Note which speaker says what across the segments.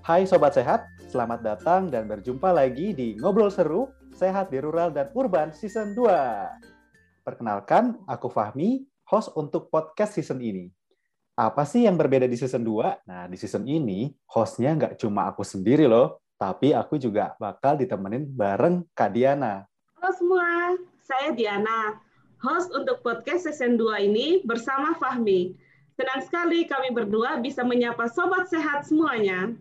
Speaker 1: Hai Sobat Sehat, selamat datang dan berjumpa lagi di Ngobrol Seru Sehat di Rural dan Urban Season 2. Perkenalkan, aku Fahmi, host untuk podcast season ini. Apa sih yang berbeda di season 2? Nah, di season ini, hostnya nggak cuma aku sendiri loh, tapi aku juga bakal ditemenin bareng Kak Diana.
Speaker 2: Halo semua, saya Diana, host untuk podcast season 2 ini bersama Fahmi. Senang sekali kami berdua bisa menyapa sobat sehat semuanya.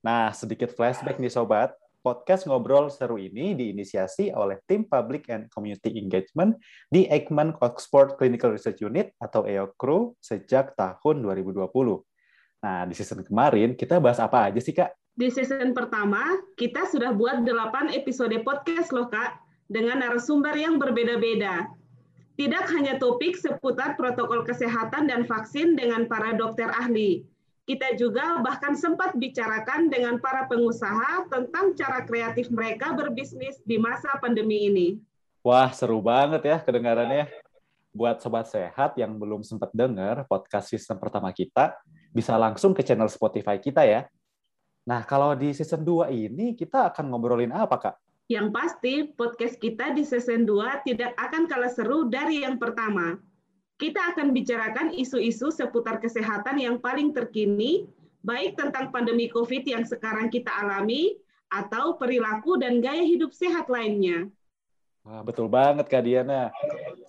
Speaker 1: Nah, sedikit flashback nih sobat. Podcast Ngobrol Seru ini diinisiasi oleh tim Public and Community Engagement di Eijkman Oxford Clinical Research Unit atau EOCRU sejak tahun 2020. Nah, di season kemarin kita bahas apa aja sih, Kak?
Speaker 2: Di season pertama, kita sudah buat 8 episode podcast loh, Kak, dengan narasumber yang berbeda-beda. Tidak hanya topik seputar protokol kesehatan dan vaksin dengan para dokter ahli. Kita juga bahkan sempat bicarakan dengan para pengusaha tentang cara kreatif mereka berbisnis di masa pandemi ini.
Speaker 1: Wah, seru banget ya kedengarannya. Buat sobat sehat yang belum sempat dengar podcast season pertama kita, bisa langsung ke channel Spotify kita ya. Nah, kalau di season 2 ini kita akan ngobrolin apa, Kak?
Speaker 2: Yang pasti, podcast kita di season 2 tidak akan kalah seru dari yang pertama. Kita akan bicarakan isu-isu seputar kesehatan yang paling terkini, baik tentang pandemi COVID yang sekarang kita alami, atau perilaku dan gaya hidup sehat lainnya.
Speaker 1: Wah, betul banget, Kak Diana.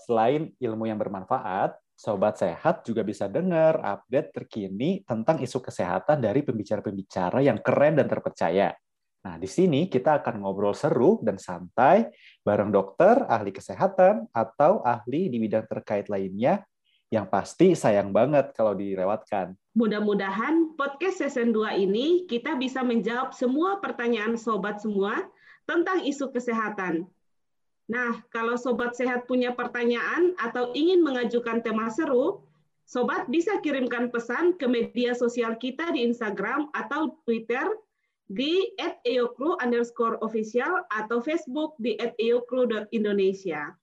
Speaker 1: Selain ilmu yang bermanfaat, Sobat Sehat juga bisa dengar update terkini tentang isu kesehatan dari pembicara-pembicara yang keren dan terpercaya. Nah, di sini kita akan ngobrol seru dan santai bareng dokter, ahli kesehatan, atau ahli di bidang terkait lainnya yang pasti sayang banget kalau dilewatkan.
Speaker 2: Mudah-mudahan podcast season 2 ini kita bisa menjawab semua pertanyaan sobat semua tentang isu kesehatan. Nah, kalau sobat sehat punya pertanyaan atau ingin mengajukan tema seru, sobat bisa kirimkan pesan ke media sosial kita di Instagram atau Twitter di @eokru underscore official atau Facebook di @eokru.indonesia.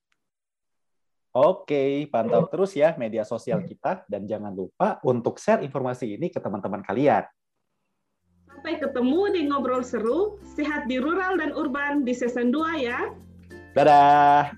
Speaker 1: Oke, pantau terus ya media sosial kita dan jangan lupa untuk share informasi ini ke teman-teman kalian.
Speaker 2: Sampai ketemu di ngobrol seru, sehat di rural dan urban di season 2 ya.
Speaker 1: Dadah.